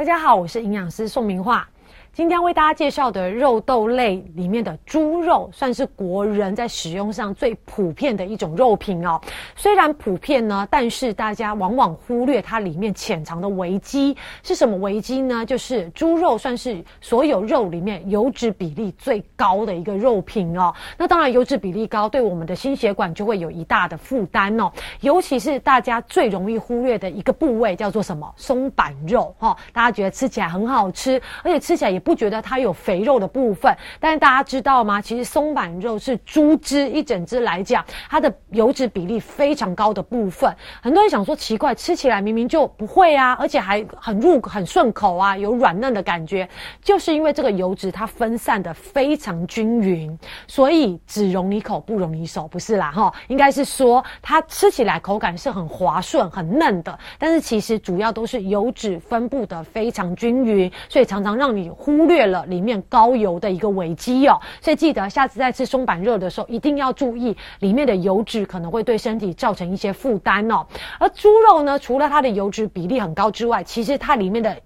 大家好，我是营养师宋明化。今天为大家介绍的肉豆类里面的猪肉，算是国人在使用上最普遍的一种肉品哦。虽然普遍呢，但是大家往往忽略它里面潜藏的危机是什么危机呢？就是猪肉算是所有肉里面油脂比例最高的一个肉品哦。那当然，油脂比例高，对我们的心血管就会有一大的负担哦。尤其是大家最容易忽略的一个部位，叫做什么？松板肉哈。大家觉得吃起来很好吃，而且吃起来也。不觉得它有肥肉的部分，但是大家知道吗？其实松板肉是猪只一整只来讲，它的油脂比例非常高的部分。很多人想说奇怪，吃起来明明就不会啊，而且还很入很顺口啊，有软嫩的感觉，就是因为这个油脂它分散的非常均匀，所以只容你口不容你手，不是啦哈？应该是说它吃起来口感是很滑顺、很嫩的，但是其实主要都是油脂分布的非常均匀，所以常常让你。忽略了里面高油的一个危机哦，所以记得下次再吃松板肉的时候，一定要注意里面的油脂可能会对身体造成一些负担哦。而猪肉呢，除了它的油脂比例很高之外，其实它里面的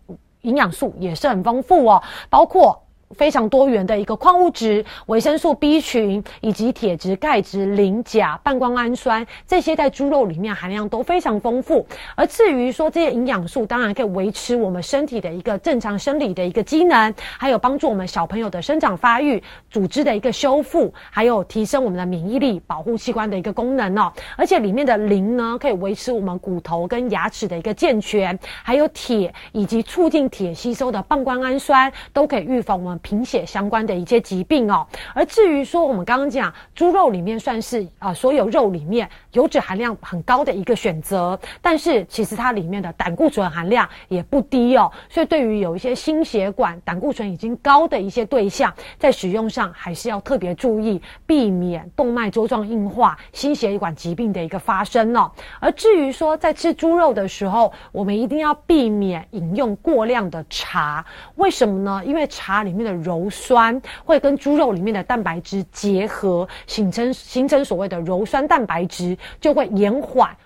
营养素也是很丰富哦，包括。非常多元的一个矿物质、维生素 B 群以及铁质、钙质、磷、钾、半胱氨酸，这些在猪肉里面含量都非常丰富。而至于说这些营养素，当然可以维持我们身体的一个正常生理的一个机能，还有帮助我们小朋友的生长发育、组织的一个修复，还有提升我们的免疫力、保护器官的一个功能哦。而且里面的磷呢，可以维持我们骨头跟牙齿的一个健全，还有铁以及促进铁吸收的半胱氨酸，都可以预防我们。贫血相关的一些疾病哦，而至于说我们刚刚讲猪肉里面算是啊所有肉里面油脂含量很高的一个选择，但是其实它里面的胆固醇含量也不低哦，所以对于有一些心血管胆固醇已经高的一些对象，在使用上还是要特别注意，避免动脉粥状硬化、心血管疾病的一个发生哦。而至于说在吃猪肉的时候，我们一定要避免饮用过量的茶，为什么呢？因为茶里面的鞣酸会跟猪肉里面的蛋白质结合，形成形成所谓的鞣酸蛋白质，就会延缓、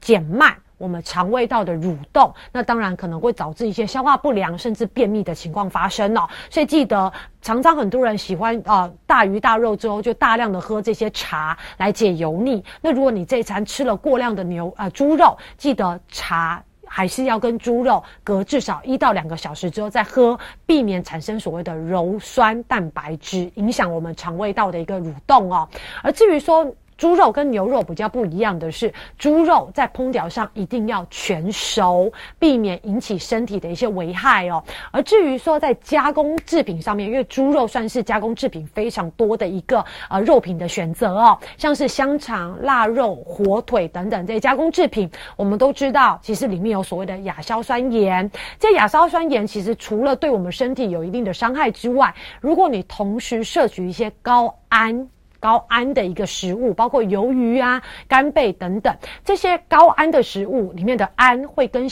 减慢我们肠胃道的蠕动。那当然可能会导致一些消化不良，甚至便秘的情况发生哦。所以记得，常常很多人喜欢啊大鱼大肉之后就大量的喝这些茶来解油腻。那如果你这餐吃了过量的牛啊猪肉，记得茶。还是要跟猪肉隔至少一到两个小时之后再喝，避免产生所谓的鞣酸蛋白质，影响我们肠胃道的一个蠕动哦。而至于说，猪肉跟牛肉比较不一样的是，猪肉在烹调上一定要全熟，避免引起身体的一些危害哦。而至于说在加工制品上面，因为猪肉算是加工制品非常多的一个呃肉品的选择哦，像是香肠、腊肉、火腿等等这些加工制品，我们都知道其实里面有所谓的亚硝酸盐。这亚硝酸盐其实除了对我们身体有一定的伤害之外，如果你同时摄取一些高氨。高氨的一个食物，包括鱿鱼啊、干贝等等，这些高氨的食物里面的氨会跟。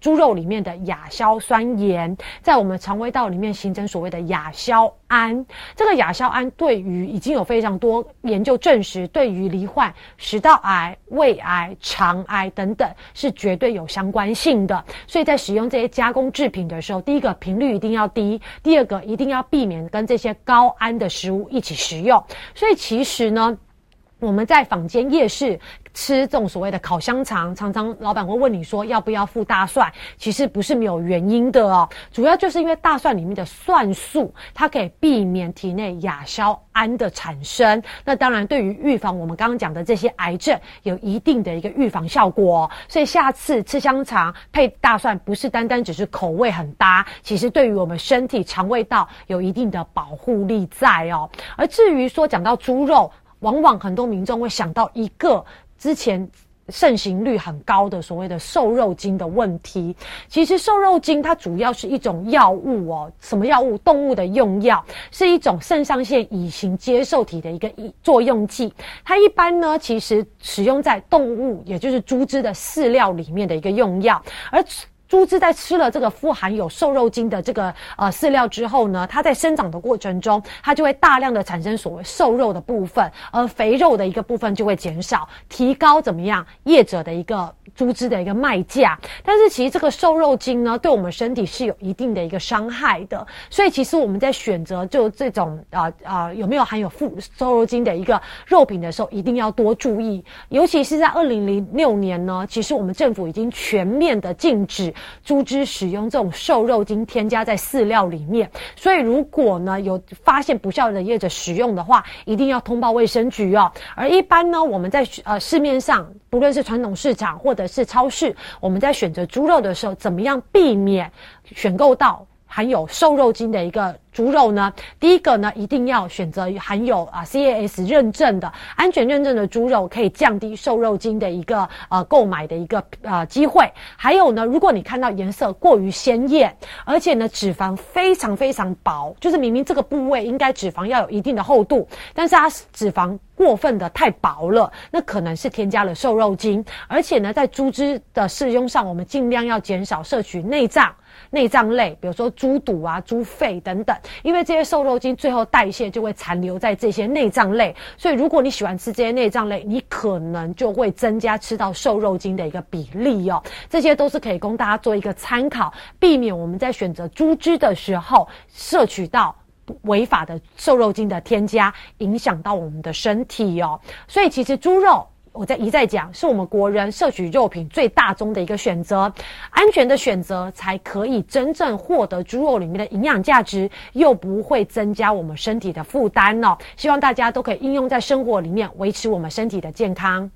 猪肉里面的亚硝酸盐在我们肠胃道里面形成所谓的亚硝胺，这个亚硝胺对于已经有非常多研究证实，对于罹患食道癌、胃癌、肠癌等等是绝对有相关性的。所以在使用这些加工制品的时候，第一个频率一定要低，第二个一定要避免跟这些高氨的食物一起食用。所以其实呢。我们在坊间夜市吃这种所谓的烤香肠，常常老板会问你说要不要附大蒜，其实不是没有原因的哦，主要就是因为大蒜里面的蒜素，它可以避免体内亚硝胺的产生。那当然，对于预防我们刚刚讲的这些癌症，有一定的一个预防效果。哦所以下次吃香肠配大蒜，不是单单只是口味很搭，其实对于我们身体肠胃道有一定的保护力在哦。而至于说讲到猪肉，往往很多民众会想到一个之前盛行率很高的所谓的瘦肉精的问题。其实瘦肉精它主要是一种药物哦，什么药物？动物的用药，是一种肾上腺乙型接受体的一个作用剂。它一般呢，其实使用在动物，也就是猪只的饲料里面的一个用药，而。猪只在吃了这个富含有瘦肉精的这个呃饲料之后呢，它在生长的过程中，它就会大量的产生所谓瘦肉的部分，而肥肉的一个部分就会减少，提高怎么样业者的一个猪脂的一个卖价。但是其实这个瘦肉精呢，对我们身体是有一定的一个伤害的。所以其实我们在选择就这种啊啊有没有含有副瘦肉精的一个肉品的时候，一定要多注意。尤其是在二零零六年呢，其实我们政府已经全面的禁止猪脂使用这种瘦肉精添加在饲料里面。所以如果呢有发现不孝的业者使用的话，一定要通报卫生局哦。而一般呢，我们在呃市面上，不论是传统市场或者是超市，我们在选择猪肉的时候，怎么样避免选购到？含有瘦肉精的一个猪肉呢，第一个呢，一定要选择含有啊 CAS 认证的安全认证的猪肉，可以降低瘦肉精的一个呃购买的一个呃机会。还有呢，如果你看到颜色过于鲜艳，而且呢脂肪非常非常薄，就是明明这个部位应该脂肪要有一定的厚度，但是它脂肪过分的太薄了，那可能是添加了瘦肉精。而且呢，在猪脂的使用上，我们尽量要减少摄取内脏。内脏类，比如说猪肚啊、猪肺等等，因为这些瘦肉精最后代谢就会残留在这些内脏类，所以如果你喜欢吃这些内脏类，你可能就会增加吃到瘦肉精的一个比例哦。这些都是可以供大家做一个参考，避免我们在选择猪汁的时候摄取到违法的瘦肉精的添加，影响到我们的身体哦。所以其实猪肉。我在一再讲，是我们国人摄取肉品最大宗的一个选择，安全的选择才可以真正获得猪肉里面的营养价值，又不会增加我们身体的负担哦。希望大家都可以应用在生活里面，维持我们身体的健康。